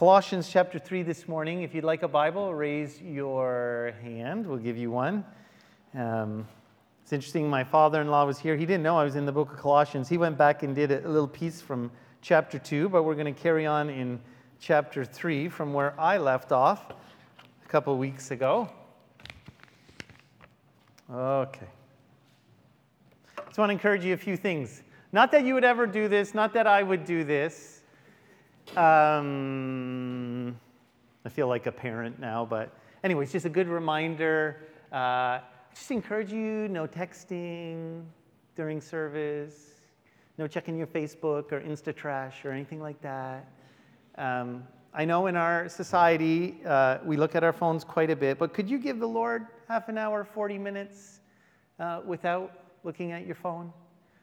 Colossians chapter 3 this morning. If you'd like a Bible, raise your hand. We'll give you one. Um, it's interesting, my father in law was here. He didn't know I was in the book of Colossians. He went back and did a little piece from chapter 2, but we're going to carry on in chapter 3 from where I left off a couple weeks ago. Okay. I just want to encourage you a few things. Not that you would ever do this, not that I would do this. Um, I feel like a parent now, but anyways, just a good reminder. Uh, just encourage you no texting during service, no checking your Facebook or Insta trash or anything like that. Um, I know in our society uh, we look at our phones quite a bit, but could you give the Lord half an hour, 40 minutes uh, without looking at your phone?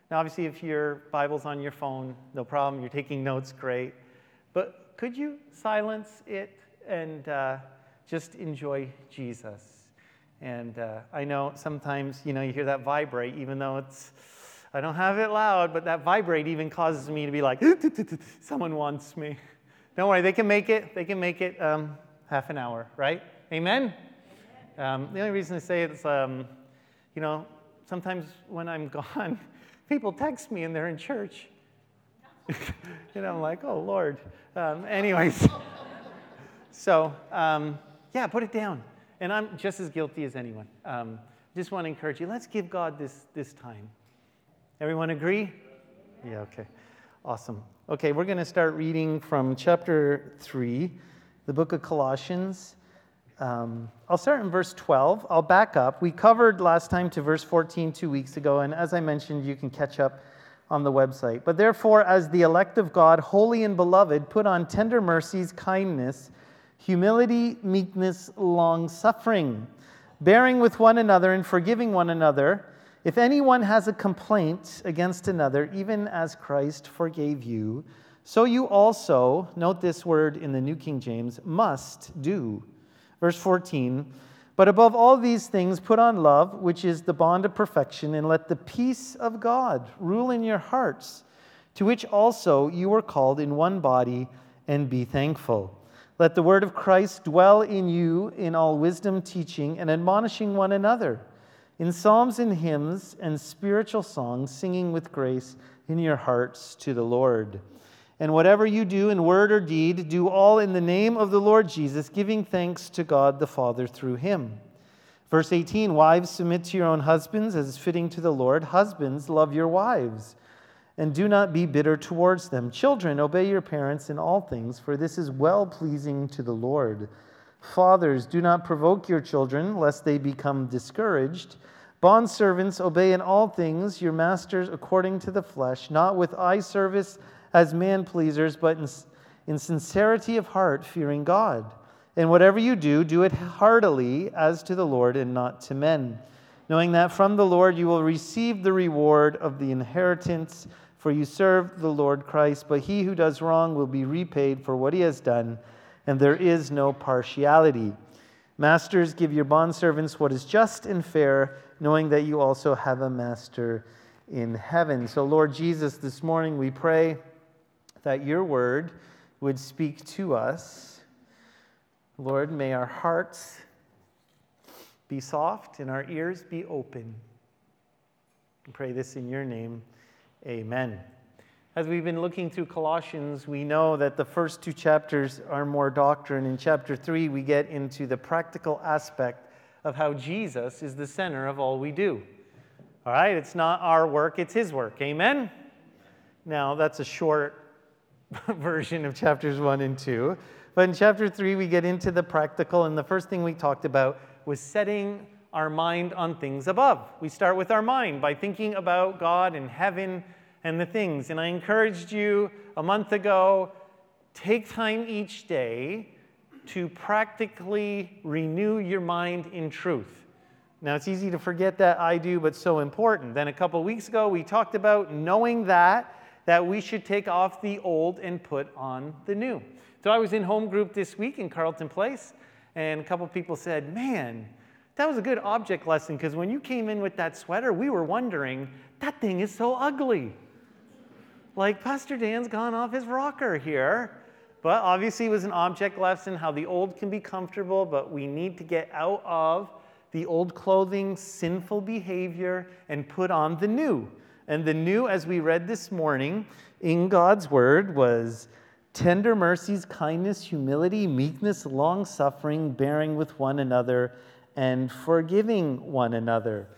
Now, obviously, if your Bible's on your phone, no problem. You're taking notes, great. But could you silence it and uh, just enjoy Jesus? And uh, I know sometimes, you know, you hear that vibrate, even though it's, I don't have it loud, but that vibrate even causes me to be like, someone wants me. Don't worry, they can make it. They can make it um, half an hour, right? Amen? Um, the only reason I say it is, um, you know, sometimes when I'm gone, people text me and they're in church. you know, I'm like, oh, Lord. Um, anyways, so um, yeah, put it down. And I'm just as guilty as anyone. Um, just want to encourage you, let's give God this, this time. Everyone agree? Yeah, okay. Awesome. Okay, we're going to start reading from chapter 3, the book of Colossians. Um, I'll start in verse 12. I'll back up. We covered last time to verse 14 two weeks ago, and as I mentioned, you can catch up on the website. But therefore, as the elect of God, holy and beloved, put on tender mercies, kindness, humility, meekness, long suffering, bearing with one another and forgiving one another. If anyone has a complaint against another, even as Christ forgave you, so you also, note this word in the New King James, must do. Verse 14, but above all these things, put on love, which is the bond of perfection, and let the peace of God rule in your hearts, to which also you were called in one body, and be thankful. Let the word of Christ dwell in you in all wisdom, teaching, and admonishing one another, in psalms and hymns and spiritual songs, singing with grace in your hearts to the Lord. And whatever you do in word or deed, do all in the name of the Lord Jesus, giving thanks to God the Father through him. Verse 18 Wives, submit to your own husbands as is fitting to the Lord. Husbands, love your wives and do not be bitter towards them. Children, obey your parents in all things, for this is well pleasing to the Lord. Fathers, do not provoke your children, lest they become discouraged. Bondservants, obey in all things your masters according to the flesh, not with eye service as man pleasers, but in, in sincerity of heart, fearing God. And whatever you do, do it heartily as to the Lord and not to men, knowing that from the Lord you will receive the reward of the inheritance for you serve the Lord Christ, but he who does wrong will be repaid for what he has done, and there is no partiality. Masters, give your bondservants what is just and fair, knowing that you also have a master in heaven. So, Lord Jesus, this morning we pray that your word would speak to us. Lord, may our hearts be soft and our ears be open. We pray this in your name. Amen. As we've been looking through Colossians, we know that the first two chapters are more doctrine. In chapter three, we get into the practical aspect of how Jesus is the center of all we do. All right, it's not our work, it's His work. Amen? Now, that's a short version of chapters one and two. But in chapter three, we get into the practical, and the first thing we talked about was setting our mind on things above. We start with our mind by thinking about God and heaven and the things. And I encouraged you a month ago take time each day to practically renew your mind in truth. Now, it's easy to forget that I do, but so important. Then a couple weeks ago, we talked about knowing that, that we should take off the old and put on the new. So I was in home group this week in Carleton Place, and a couple people said, Man, that was a good object lesson because when you came in with that sweater, we were wondering, that thing is so ugly. Like, Pastor Dan's gone off his rocker here. But obviously, it was an object lesson how the old can be comfortable, but we need to get out of the old clothing, sinful behavior, and put on the new. And the new, as we read this morning in God's word, was tender mercies, kindness, humility, meekness, long suffering, bearing with one another, and forgiving one another.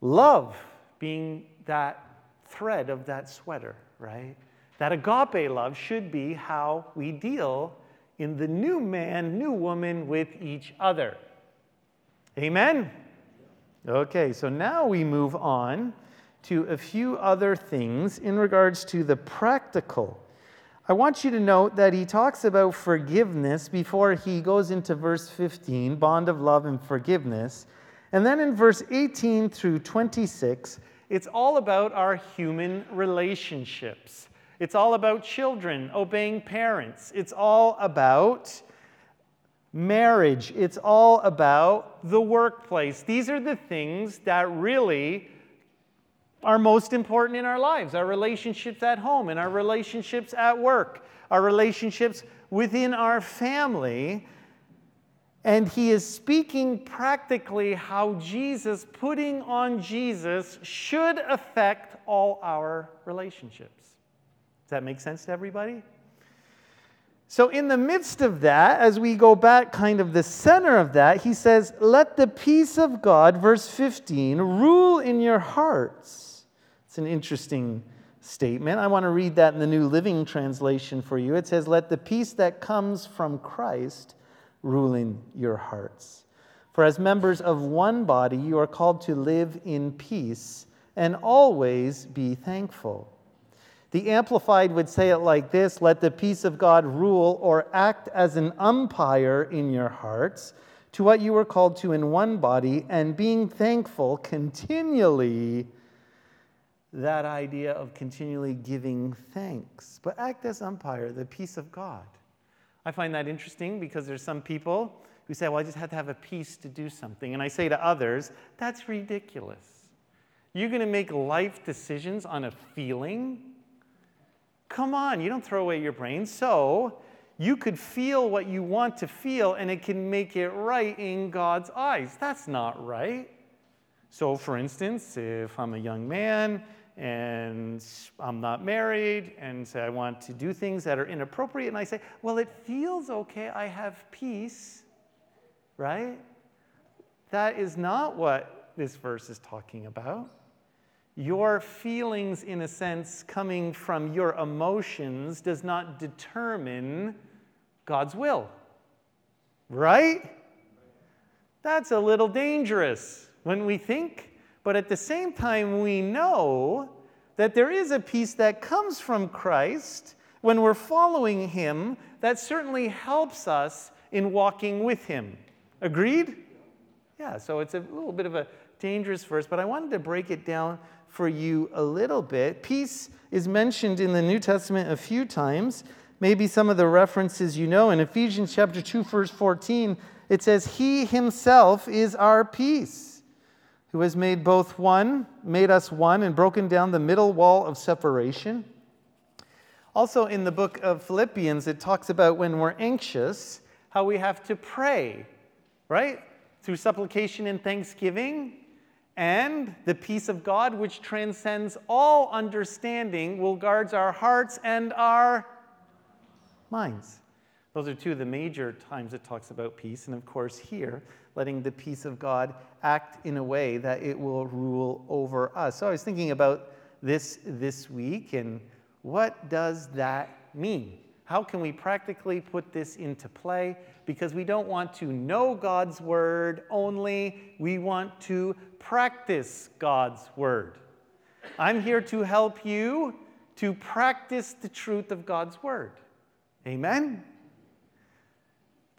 Love being that thread of that sweater, right? That agape love should be how we deal in the new man, new woman with each other. Amen? Okay, so now we move on to a few other things in regards to the practical. I want you to note that he talks about forgiveness before he goes into verse 15, bond of love and forgiveness. And then in verse 18 through 26, it's all about our human relationships. It's all about children obeying parents. It's all about marriage. It's all about the workplace. These are the things that really are most important in our lives our relationships at home and our relationships at work, our relationships within our family. And he is speaking practically how Jesus, putting on Jesus, should affect all our relationships Does that make sense to everybody? So, in the midst of that, as we go back, kind of the center of that, he says, Let the peace of God, verse 15, rule in your hearts. It's an interesting statement. I want to read that in the New Living Translation for you. It says, Let the peace that comes from Christ rule in your hearts. For as members of one body, you are called to live in peace and always be thankful. The Amplified would say it like this Let the peace of God rule or act as an umpire in your hearts to what you were called to in one body, and being thankful continually. That idea of continually giving thanks. But act as umpire, the peace of God. I find that interesting because there's some people who say, Well, I just have to have a peace to do something. And I say to others, That's ridiculous. You're going to make life decisions on a feeling Come on, you don't throw away your brain. So you could feel what you want to feel and it can make it right in God's eyes. That's not right. So, for instance, if I'm a young man and I'm not married and say I want to do things that are inappropriate, and I say, well, it feels okay, I have peace, right? That is not what this verse is talking about your feelings, in a sense, coming from your emotions, does not determine God's will. Right? That's a little dangerous when we think, but at the same time, we know that there is a peace that comes from Christ when we're following Him that certainly helps us in walking with Him. Agreed? Yeah, so it's a little bit of a dangerous verse, but I wanted to break it down for you a little bit. Peace is mentioned in the New Testament a few times. Maybe some of the references you know. In Ephesians chapter 2, verse 14, it says, He himself is our peace, who has made both one, made us one, and broken down the middle wall of separation. Also, in the book of Philippians, it talks about when we're anxious, how we have to pray, right? Through supplication and thanksgiving and the peace of God, which transcends all understanding, will guard our hearts and our minds. Those are two of the major times it talks about peace. And of course, here, letting the peace of God act in a way that it will rule over us. So I was thinking about this this week and what does that mean? How can we practically put this into play? Because we don't want to know God's word only, we want to practice God's word. I'm here to help you to practice the truth of God's word. Amen?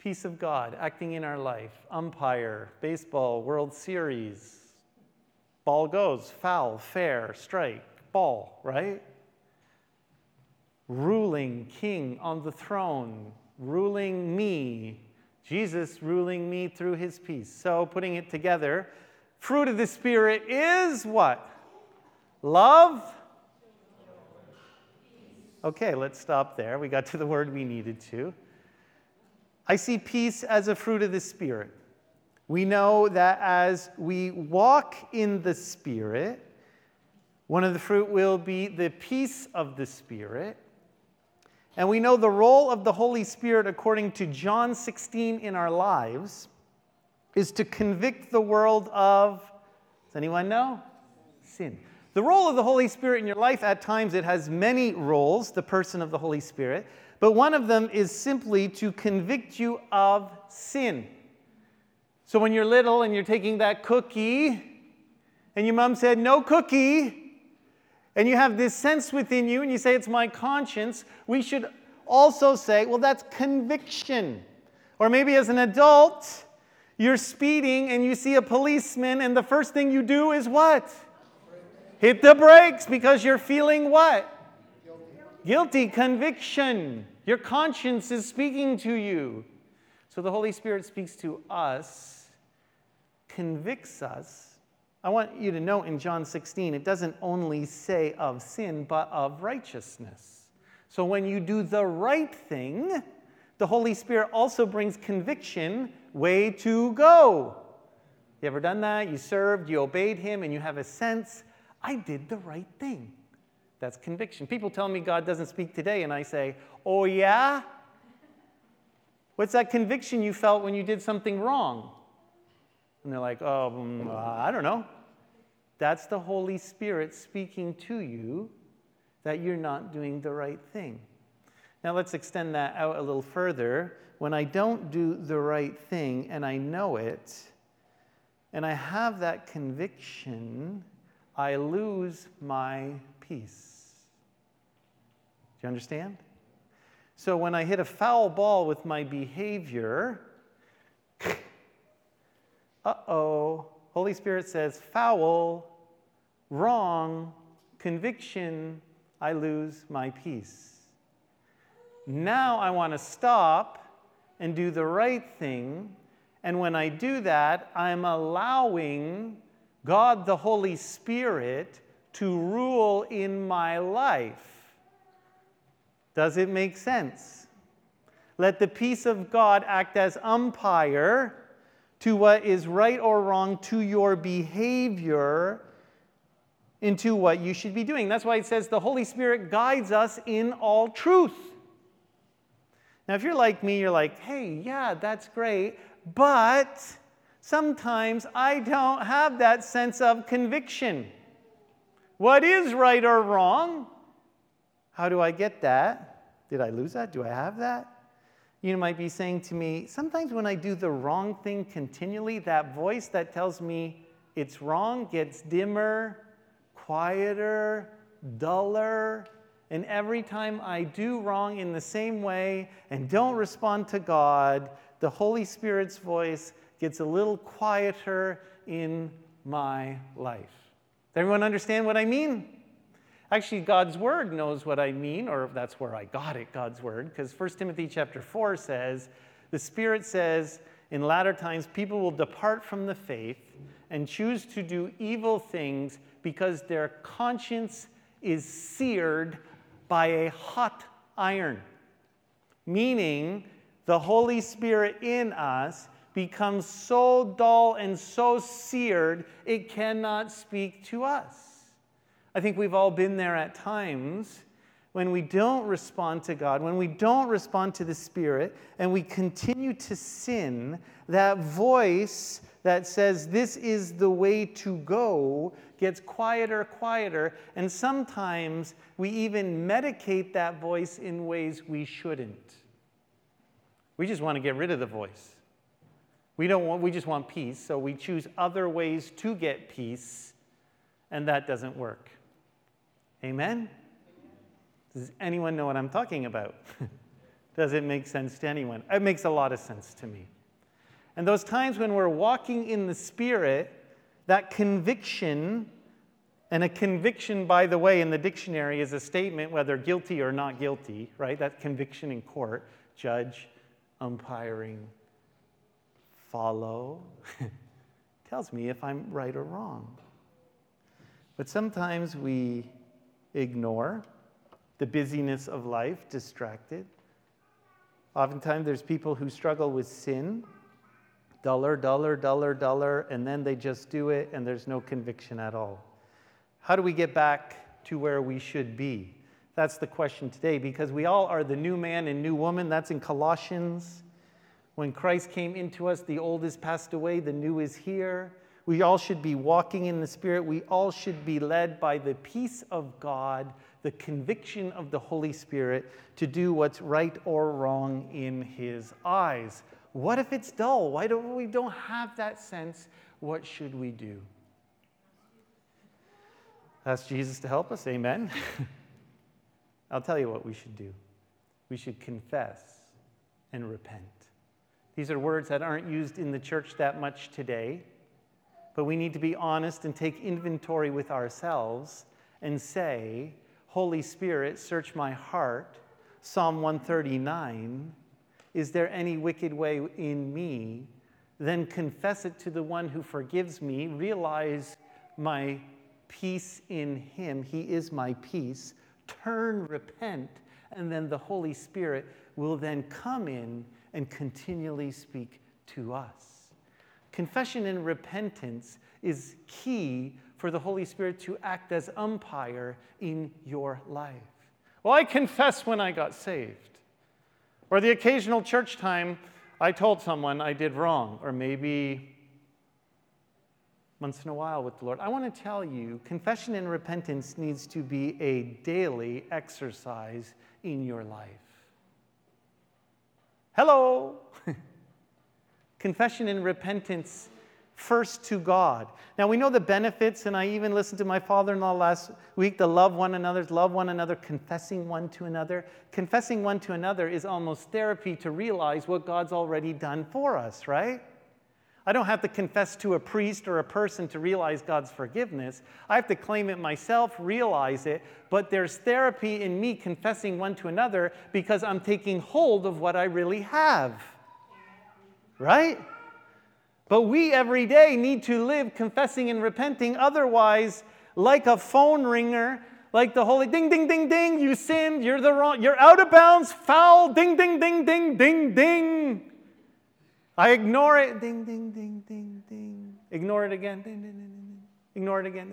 Peace of God acting in our life, umpire, baseball, World Series. Ball goes, foul, fair, strike, ball, right? Ruling king on the throne, ruling me, Jesus ruling me through his peace. So, putting it together, Fruit of the Spirit is what? Love, Okay, let's stop there. We got to the word we needed to. I see peace as a fruit of the Spirit. We know that as we walk in the Spirit, one of the fruit will be the peace of the Spirit. And we know the role of the Holy Spirit, according to John 16 in our lives, is to convict the world of, does anyone know? Sin. The role of the Holy Spirit in your life, at times, it has many roles, the person of the Holy Spirit, but one of them is simply to convict you of sin. So when you're little and you're taking that cookie, and your mom said, No cookie, and you have this sense within you, and you say, It's my conscience, we should also say, Well, that's conviction. Or maybe as an adult, you're speeding and you see a policeman, and the first thing you do is what? Hit the brakes because you're feeling what? Guilty. Conviction. Your conscience is speaking to you. So the Holy Spirit speaks to us, convicts us. I want you to know in John 16, it doesn't only say of sin, but of righteousness. So when you do the right thing, the Holy Spirit also brings conviction, way to go. You ever done that? You served, you obeyed Him, and you have a sense I did the right thing. That's conviction. People tell me God doesn't speak today, and I say, Oh, yeah? What's that conviction you felt when you did something wrong? And they're like, Oh, um, I don't know. That's the Holy Spirit speaking to you that you're not doing the right thing. Now, let's extend that out a little further. When I don't do the right thing and I know it, and I have that conviction, I lose my peace. Do you understand? So when I hit a foul ball with my behavior, uh oh, Holy Spirit says, foul, wrong, conviction, I lose my peace. Now I want to stop and do the right thing. And when I do that, I'm allowing God the Holy Spirit to rule in my life. Does it make sense? Let the peace of God act as umpire to what is right or wrong to your behavior into what you should be doing. That's why it says the Holy Spirit guides us in all truth. Now, if you're like me, you're like, hey, yeah, that's great, but sometimes I don't have that sense of conviction. What is right or wrong? How do I get that? Did I lose that? Do I have that? You might be saying to me, sometimes when I do the wrong thing continually, that voice that tells me it's wrong gets dimmer, quieter, duller. And every time I do wrong in the same way and don't respond to God, the Holy Spirit's voice gets a little quieter in my life. Does everyone understand what I mean? Actually, God's word knows what I mean, or that's where I got it, God's word, because 1 Timothy chapter 4 says, the Spirit says, in latter times, people will depart from the faith and choose to do evil things because their conscience is seared by a hot iron. Meaning, the Holy Spirit in us becomes so dull and so seared, it cannot speak to us. I think we've all been there at times when we don't respond to God, when we don't respond to the Spirit, and we continue to sin, that voice that says, This is the way to go, gets quieter, quieter, and sometimes we even medicate that voice in ways we shouldn't. We just want to get rid of the voice. We don't want we just want peace, so we choose other ways to get peace, and that doesn't work. Amen? Does anyone know what I'm talking about? Does it make sense to anyone? It makes a lot of sense to me. And those times when we're walking in the Spirit, that conviction, and a conviction, by the way, in the dictionary is a statement whether guilty or not guilty, right? That conviction in court, judge, umpiring, follow, tells me if I'm right or wrong. But sometimes we ignore the busyness of life, distracted. Oftentimes, there's people who struggle with sin duller, duller, duller, duller, and then they just do it and there's no conviction at all. How do we get back to where we should be? That's the question today because we all are the new man and new woman. That's in Colossians. When Christ came into us, the old is passed away, the new is here. We all should be walking in the Spirit. We all should be led by the peace of God, the conviction of the Holy Spirit to do what's right or wrong in His eyes. What if it's dull? Why don't we don't have that sense? What should we do? Ask Jesus to help us. Amen. I'll tell you what we should do. We should confess and repent. These are words that aren't used in the church that much today, but we need to be honest and take inventory with ourselves and say, Holy Spirit, search my heart. Psalm 139 Is there any wicked way in me? Then confess it to the one who forgives me. Realize my peace in him. He is my peace. Turn, repent, and then the Holy Spirit will then come in and continually speak to us. Confession and repentance is key for the Holy Spirit to act as umpire in your life. Well, I confess when I got saved. Or the occasional church time I told someone I did wrong, or maybe once in a while with the Lord. I want to tell you, confession and repentance needs to be a daily exercise in your life. Hello! confession and repentance first to God. Now we know the benefits, and I even listened to my father in law last week the love one another, love one another, confessing one to another. Confessing one to another is almost therapy to realize what God's already done for us, right? I don't have to confess to a priest or a person to realize God's forgiveness. I have to claim it myself, realize it, but there's therapy in me confessing one to another because I'm taking hold of what I really have. Right? But we every day need to live confessing and repenting. Otherwise, like a phone ringer, like the holy ding, ding, ding, ding, you sinned, you're the wrong, you're out of bounds, foul, ding, ding, ding, ding, ding, ding. I ignore it. Ding, ding, ding, ding, ding. Ignore it again. Ding, ding, ding, ding. Ignore it again.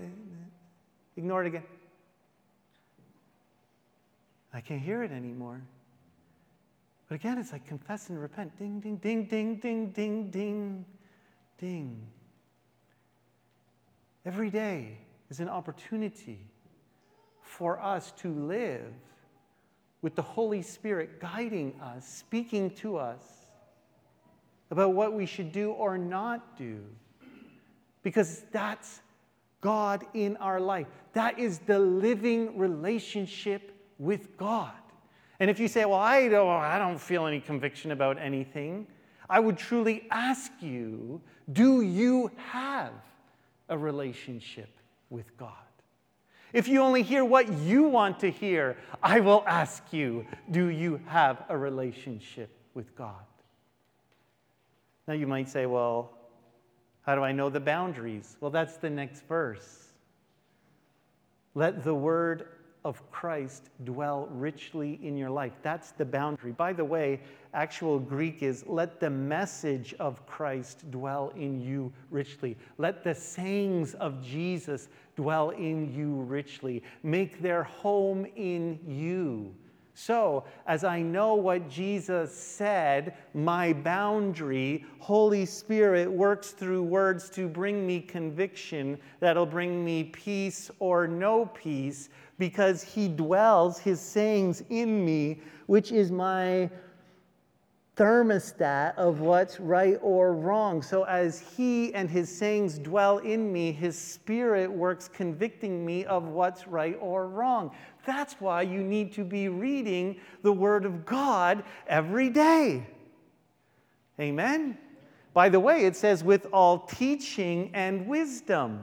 Ignore it again. I can't hear it anymore. But again, it's like confess and repent. Ding, ding, ding, ding, ding, ding, ding, ding. Every day is an opportunity for us to live with the Holy Spirit guiding us, speaking to us about what we should do or not do. Because that's God in our life. That is the living relationship with God. And if you say, Well, I don't, I don't feel any conviction about anything, I would truly ask you, Do you have a relationship with God? If you only hear what you want to hear, I will ask you, Do you have a relationship with God? Now you might say, well, how do I know the boundaries? Well, that's the next verse. Let the word of Christ dwell richly in your life. That's the boundary. By the way, actual Greek is let the message of Christ dwell in you richly. Let the sayings of Jesus dwell in you richly. Make their home in you. So, as I know what Jesus said, my boundary, Holy Spirit works through words to bring me conviction that'll bring me peace or no peace because He dwells, His sayings in me, which is my thermostat of what's right or wrong. So, as He and His sayings dwell in me, His Spirit works convicting me of what's right or wrong. That's why you need to be reading the Word of God every day. Amen? By the way, it says, with all teaching and wisdom.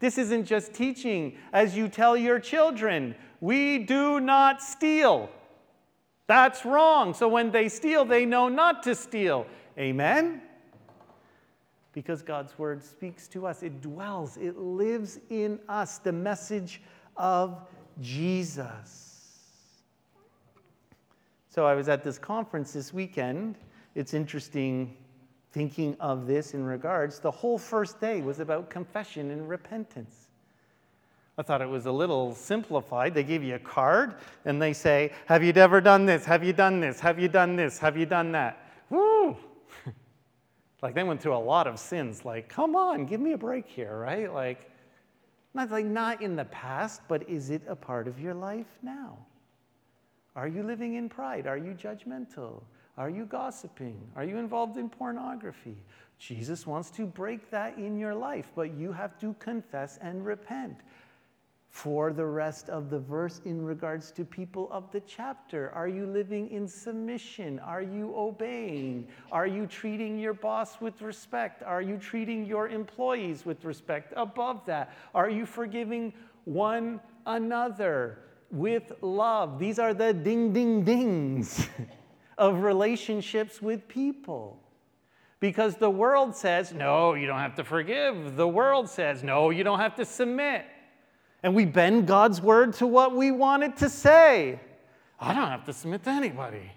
This isn't just teaching as you tell your children, we do not steal. That's wrong. So when they steal, they know not to steal. Amen? Because God's word speaks to us, it dwells, it lives in us. The message of Jesus. So I was at this conference this weekend. It's interesting thinking of this in regards. The whole first day was about confession and repentance. I thought it was a little simplified. They give you a card and they say, Have you ever done this? Have you done this? Have you done this? Have you done that? Woo! like they went through a lot of sins. Like, come on, give me a break here, right? Like, not like not in the past, but is it a part of your life now? Are you living in pride? Are you judgmental? Are you gossiping? Are you involved in pornography? Jesus wants to break that in your life, but you have to confess and repent. For the rest of the verse, in regards to people of the chapter, are you living in submission? Are you obeying? Are you treating your boss with respect? Are you treating your employees with respect? Above that, are you forgiving one another? with love. These are the ding, ding, dings of relationships with people. Because the world says, no, you don't have to forgive. The world says, no, you don't have to submit. And we bend God's word to what we want it to say. I don't have to submit to anybody.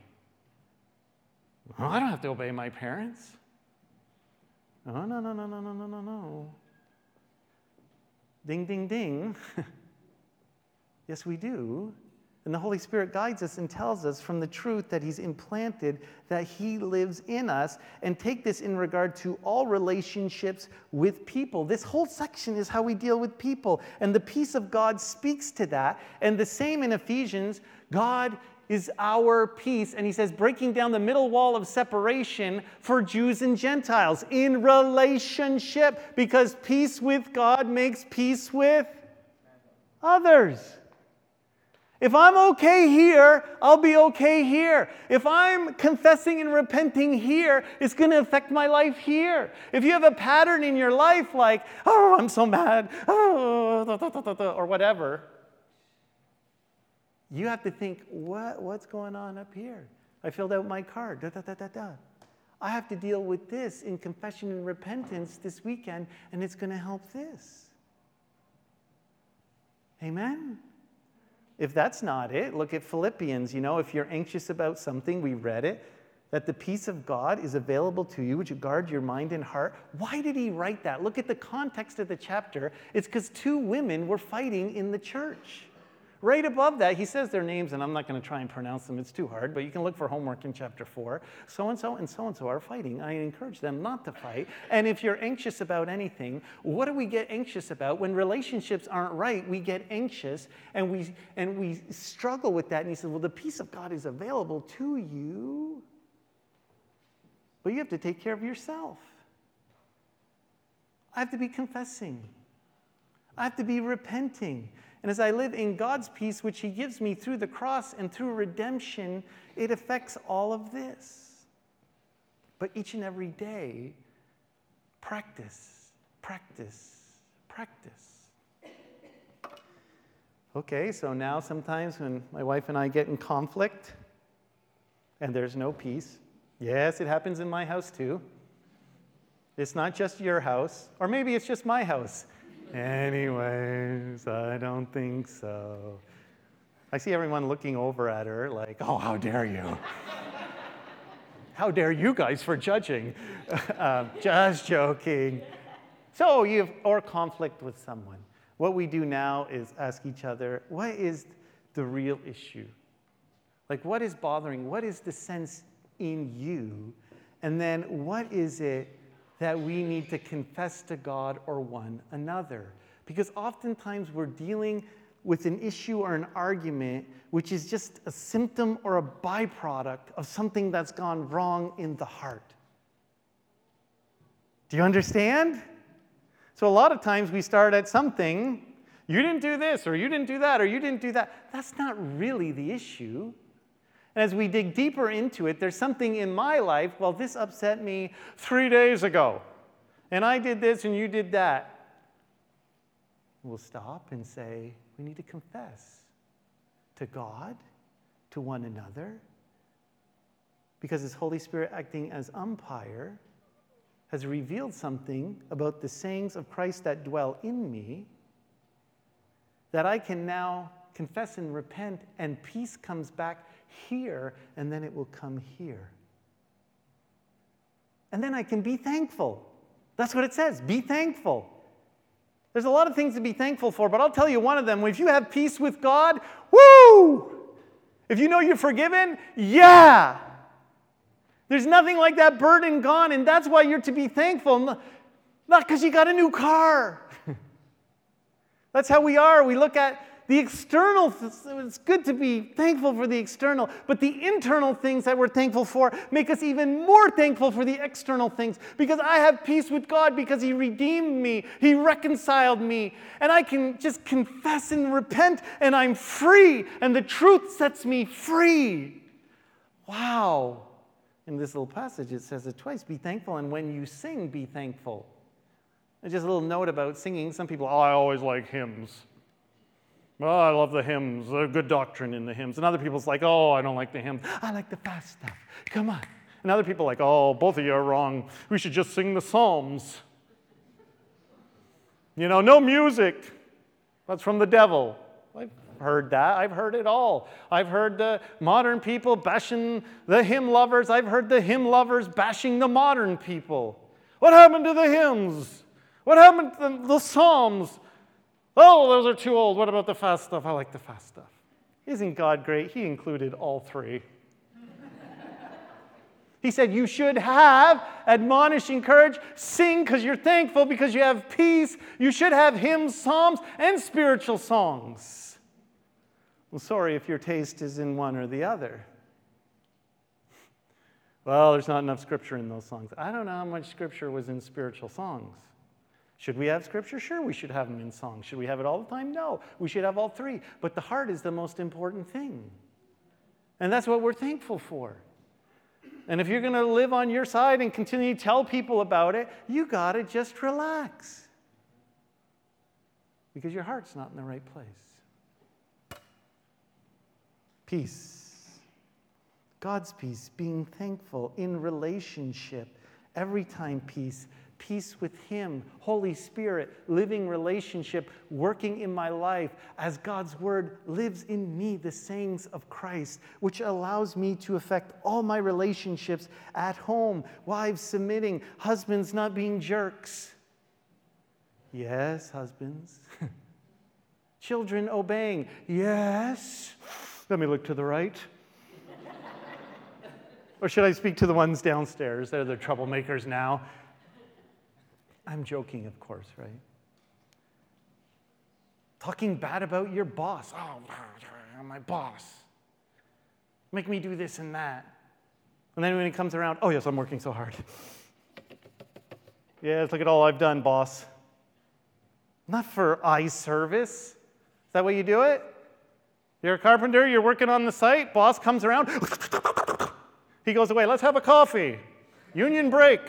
I don't have to obey my parents. No, no, no, no, no, no, no, no. Ding, ding, ding. Yes, we do. And the Holy Spirit guides us and tells us from the truth that He's implanted that He lives in us. And take this in regard to all relationships with people. This whole section is how we deal with people. And the peace of God speaks to that. And the same in Ephesians God is our peace. And He says, breaking down the middle wall of separation for Jews and Gentiles in relationship, because peace with God makes peace with others. If I'm okay here, I'll be okay here. If I'm confessing and repenting here, it's going to affect my life here. If you have a pattern in your life like, oh, I'm so mad, oh, or whatever, you have to think, what, what's going on up here? I filled out my card. Da, da, da, da, da. I have to deal with this in confession and repentance this weekend, and it's going to help this. Amen? If that's not it, look at Philippians. You know, if you're anxious about something, we read it, that the peace of God is available to you. which guard your mind and heart? Why did he write that? Look at the context of the chapter. It's because two women were fighting in the church. Right above that, he says their names, and I'm not going to try and pronounce them, it's too hard, but you can look for homework in chapter 4. So and so and so and so are fighting. I encourage them not to fight. And if you're anxious about anything, what do we get anxious about? When relationships aren't right, we get anxious and we, and we struggle with that. And he says, Well, the peace of God is available to you, but you have to take care of yourself. I have to be confessing, I have to be repenting. And as I live in God's peace, which He gives me through the cross and through redemption, it affects all of this. But each and every day, practice, practice, practice. Okay, so now sometimes when my wife and I get in conflict and there's no peace, yes, it happens in my house too. It's not just your house, or maybe it's just my house. Anyways, I don't think so. I see everyone looking over at her like, oh, how dare you? how dare you guys for judging? um, just joking. So you have or conflict with someone. What we do now is ask each other, what is the real issue? Like, what is bothering? What is the sense in you? And then, what is it that we need to confess to God or one another. Because oftentimes we're dealing with an issue or an argument which is just a symptom or a byproduct of something that's gone wrong in the heart. Do you understand? So, a lot of times we start at something, you didn't do this, or you didn't do that, or you didn't do that. That's not really the issue. And as we dig deeper into it, there's something in my life, well, this upset me three days ago, and I did this and you did that. We'll stop and say, we need to confess to God, to one another, because His Holy Spirit, acting as umpire, has revealed something about the sayings of Christ that dwell in me that I can now confess and repent, and peace comes back here, and then it will come here. And then I can be thankful. That's what it says be thankful. There's a lot of things to be thankful for, but I'll tell you one of them. If you have peace with God, woo! If you know you're forgiven, yeah! There's nothing like that burden gone, and that's why you're to be thankful. Not because you got a new car. that's how we are. We look at the external, it's good to be thankful for the external, but the internal things that we're thankful for make us even more thankful for the external things because I have peace with God because He redeemed me, He reconciled me, and I can just confess and repent, and I'm free, and the truth sets me free. Wow. In this little passage, it says it twice be thankful, and when you sing, be thankful. And just a little note about singing. Some people, oh, I always like hymns. Oh, I love the hymns. There's good doctrine in the hymns. And other people's like, oh, I don't like the hymns. I like the fast stuff. Come on. And other people are like, oh, both of you are wrong. We should just sing the Psalms. You know, no music. That's from the devil. I've heard that. I've heard it all. I've heard the modern people bashing the hymn lovers. I've heard the hymn lovers bashing the modern people. What happened to the hymns? What happened to the Psalms? Oh, those are too old. What about the fast stuff? I like the fast stuff. Isn't God great? He included all three. he said, You should have admonish, encourage, sing because you're thankful, because you have peace. You should have hymns, psalms, and spiritual songs. Well, sorry if your taste is in one or the other. Well, there's not enough scripture in those songs. I don't know how much scripture was in spiritual songs. Should we have scripture? Sure, we should have them in song. Should we have it all the time? No. We should have all three. But the heart is the most important thing. And that's what we're thankful for. And if you're going to live on your side and continue to tell people about it, you got to just relax. Because your heart's not in the right place. Peace. God's peace, being thankful in relationship. Every time peace peace with Him, Holy Spirit, living relationship, working in my life as God's Word lives in me, the sayings of Christ, which allows me to affect all my relationships at home, wives submitting, husbands not being jerks. Yes, husbands. Children obeying. Yes. Let me look to the right. or should I speak to the ones downstairs? They're the troublemakers now. I'm joking, of course, right? Talking bad about your boss. Oh, my boss. Make me do this and that. And then when he comes around, oh, yes, I'm working so hard. yes, look at all I've done, boss. Not for eye service. Is that way you do it? You're a carpenter, you're working on the site, boss comes around, he goes away, let's have a coffee. Union break.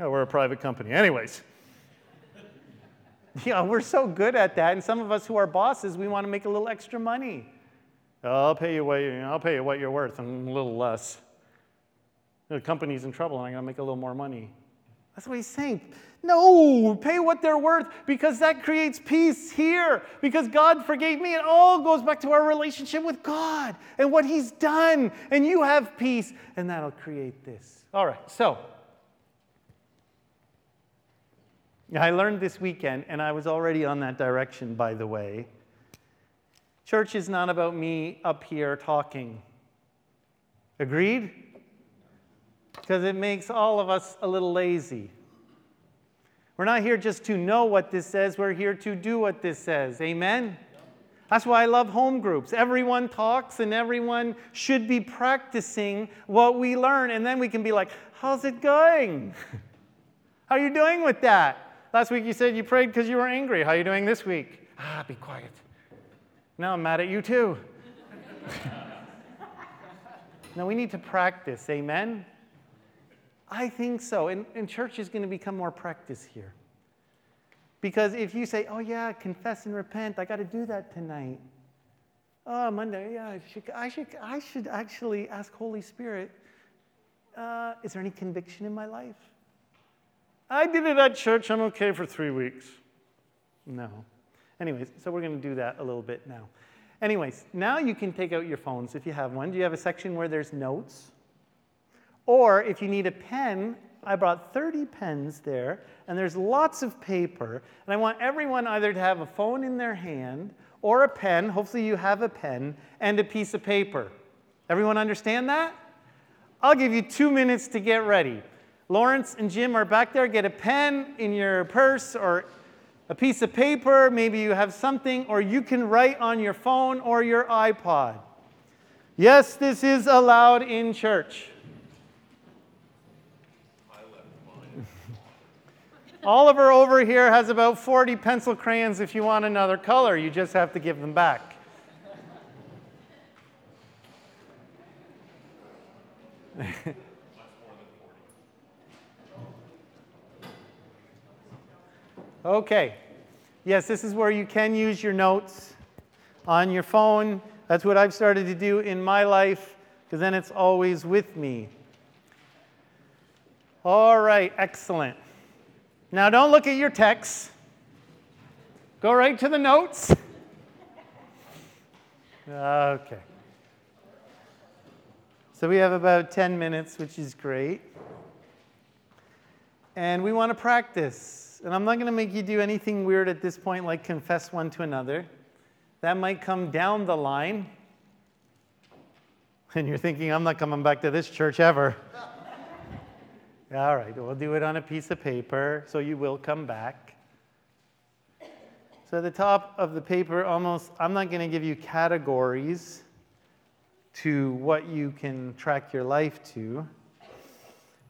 Oh, we're a private company. Anyways. Yeah, we're so good at that. And some of us who are bosses, we want to make a little extra money. I'll pay you what, I'll pay you what you're worth and a little less. The company's in trouble and I'm going to make a little more money. That's what he's saying. No, pay what they're worth because that creates peace here. Because God forgave me. It all goes back to our relationship with God and what He's done. And you have peace, and that'll create this. All right, so I learned this weekend, and I was already on that direction, by the way. Church is not about me up here talking. Agreed? Because it makes all of us a little lazy. We're not here just to know what this says, we're here to do what this says. Amen? That's why I love home groups. Everyone talks and everyone should be practicing what we learn. And then we can be like, how's it going? How are you doing with that? Last week you said you prayed because you were angry. How are you doing this week? Ah, be quiet. Now I'm mad at you too. now we need to practice. Amen? I think so. And, and church is going to become more practice here. Because if you say, oh, yeah, confess and repent, I got to do that tonight. Oh, Monday, yeah, I should, I should, I should actually ask Holy Spirit, uh, is there any conviction in my life? I did it at church. I'm okay for three weeks. No. Anyways, so we're going to do that a little bit now. Anyways, now you can take out your phones if you have one. Do you have a section where there's notes? Or if you need a pen, I brought 30 pens there, and there's lots of paper. And I want everyone either to have a phone in their hand or a pen. Hopefully, you have a pen and a piece of paper. Everyone understand that? I'll give you two minutes to get ready. Lawrence and Jim are back there. Get a pen in your purse or a piece of paper. Maybe you have something, or you can write on your phone or your iPod. Yes, this is allowed in church. Oliver over here has about 40 pencil crayons if you want another color. You just have to give them back. okay. Yes, this is where you can use your notes on your phone. That's what I've started to do in my life because then it's always with me. All right, excellent. Now, don't look at your texts. Go right to the notes. Okay. So we have about 10 minutes, which is great. And we want to practice. And I'm not going to make you do anything weird at this point, like confess one to another. That might come down the line. And you're thinking, I'm not coming back to this church ever. All right, we'll do it on a piece of paper, so you will come back. So at the top of the paper, almost, I'm not going to give you categories to what you can track your life to.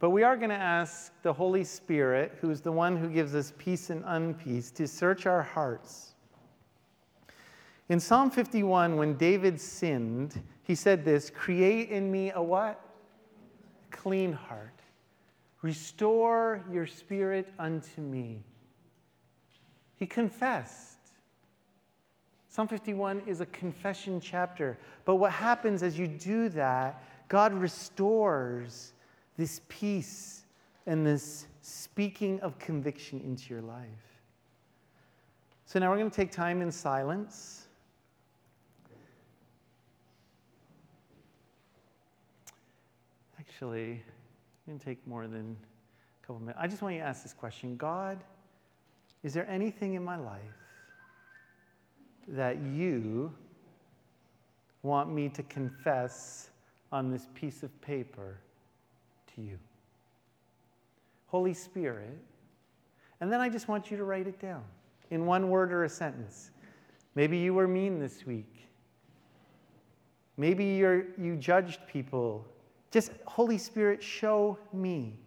But we are going to ask the Holy Spirit, who is the one who gives us peace and unpeace, to search our hearts. In Psalm 51, when David sinned, he said this Create in me a what? Clean heart. Restore your spirit unto me. He confessed. Psalm 51 is a confession chapter. But what happens as you do that, God restores this peace and this speaking of conviction into your life. So now we're going to take time in silence. Actually, I'm going to take more than a couple minutes. I just want you to ask this question God, is there anything in my life that you want me to confess on this piece of paper you? Holy Spirit. And then I just want you to write it down in one word or a sentence. Maybe you were mean this week. Maybe you you judged people just, Holy Spirit, show me.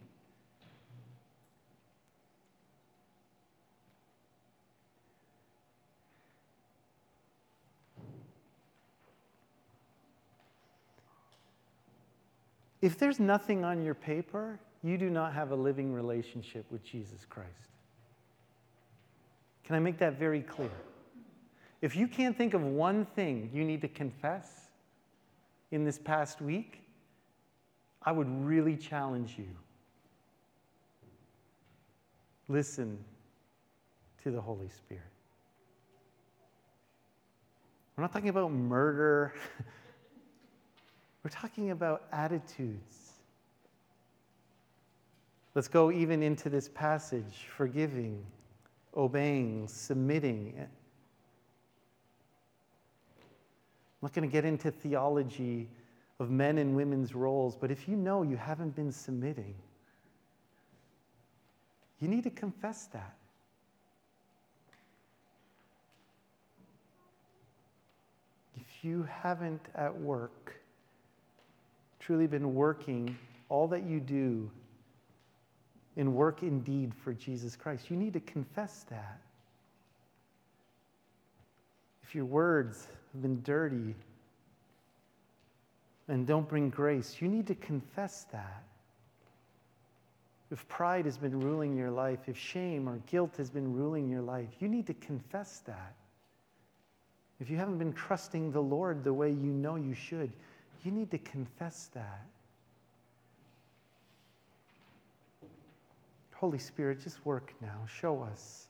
If there's nothing on your paper, you do not have a living relationship with Jesus Christ. Can I make that very clear? If you can't think of one thing you need to confess in this past week, I would really challenge you. Listen to the Holy Spirit. We're not talking about murder. We're talking about attitudes. Let's go even into this passage forgiving, obeying, submitting. I'm not going to get into theology of men and women's roles, but if you know you haven't been submitting, you need to confess that. If you haven't at work truly been working all that you do in work indeed for Jesus Christ, you need to confess that. If your words have been dirty, and don't bring grace, you need to confess that. If pride has been ruling your life, if shame or guilt has been ruling your life, you need to confess that. If you haven't been trusting the Lord the way you know you should, you need to confess that. Holy Spirit, just work now. Show us.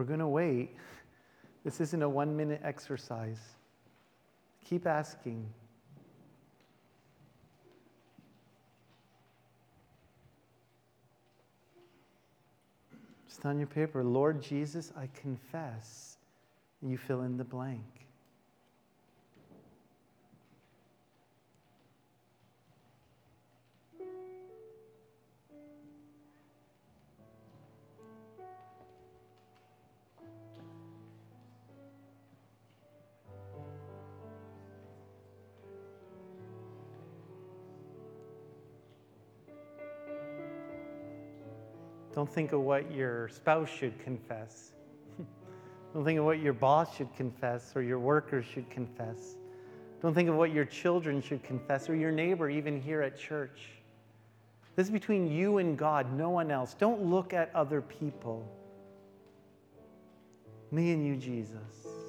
We're going to wait. This isn't a one minute exercise. Keep asking. Just on your paper, Lord Jesus, I confess. You fill in the blank. Don't think of what your spouse should confess. Don't think of what your boss should confess or your workers should confess. Don't think of what your children should confess or your neighbor, even here at church. This is between you and God, no one else. Don't look at other people. Me and you, Jesus.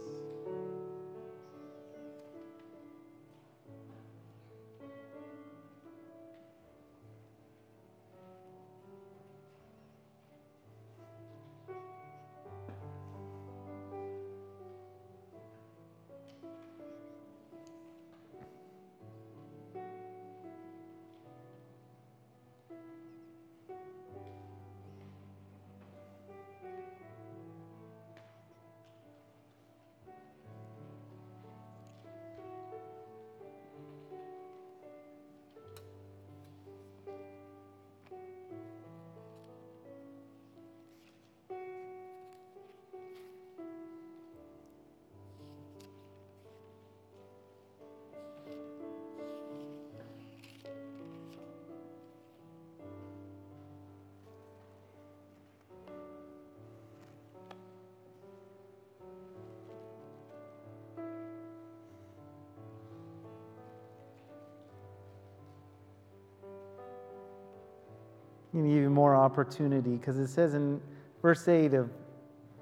Need even more opportunity because it says in verse 8 of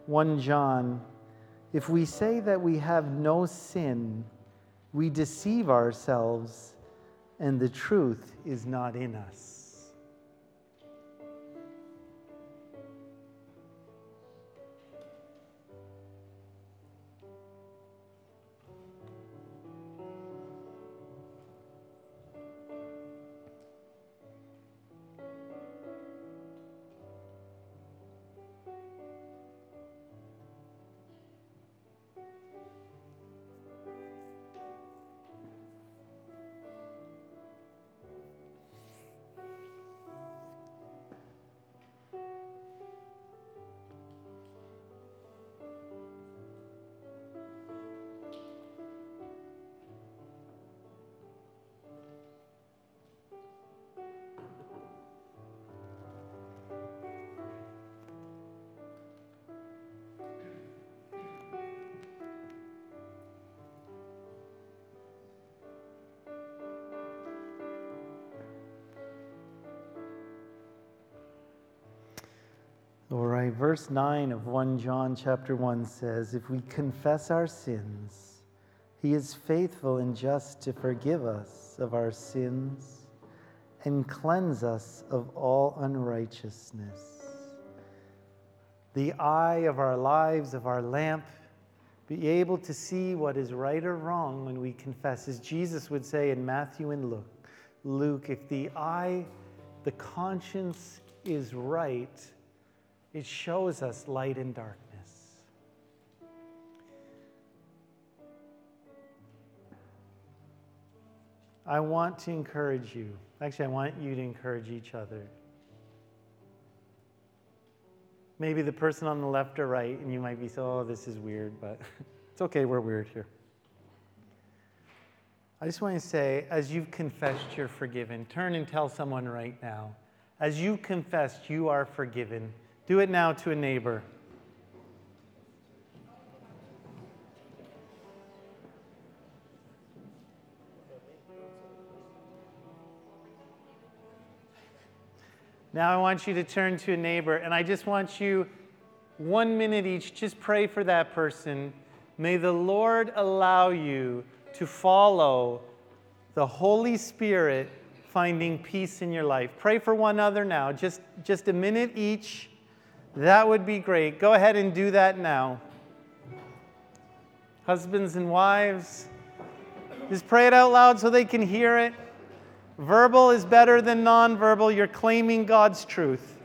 1 John if we say that we have no sin, we deceive ourselves and the truth is not in us. Verse 9 of 1 John chapter 1 says, If we confess our sins, he is faithful and just to forgive us of our sins and cleanse us of all unrighteousness. The eye of our lives, of our lamp, be able to see what is right or wrong when we confess. As Jesus would say in Matthew and Luke, Luke, if the eye, the conscience is right, it shows us light and darkness. I want to encourage you. Actually, I want you to encourage each other. Maybe the person on the left or right, and you might be so, oh, this is weird, but it's okay, we're weird here. I just want to say, as you've confessed you're forgiven, turn and tell someone right now. As you confessed you are forgiven, do it now to a neighbor. Now I want you to turn to a neighbor, and I just want you, one minute each, just pray for that person. May the Lord allow you to follow the Holy Spirit finding peace in your life. Pray for one other now, just, just a minute each. That would be great. Go ahead and do that now. Husbands and wives, just pray it out loud so they can hear it. Verbal is better than nonverbal. You're claiming God's truth.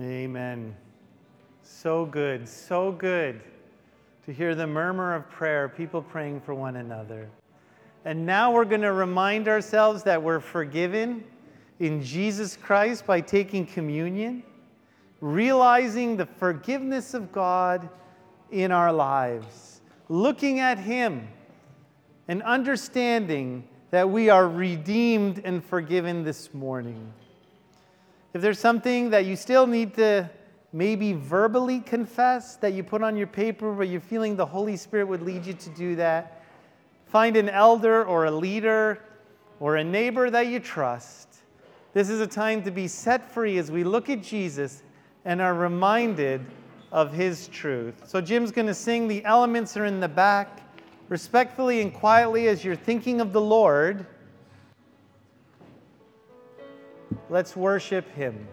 Amen. So good, so good to hear the murmur of prayer, people praying for one another. And now we're going to remind ourselves that we're forgiven in Jesus Christ by taking communion, realizing the forgiveness of God in our lives, looking at Him and understanding that we are redeemed and forgiven this morning. If there's something that you still need to maybe verbally confess that you put on your paper, but you're feeling the Holy Spirit would lead you to do that, find an elder or a leader or a neighbor that you trust. This is a time to be set free as we look at Jesus and are reminded of his truth. So, Jim's going to sing. The elements are in the back. Respectfully and quietly, as you're thinking of the Lord, Let's worship him.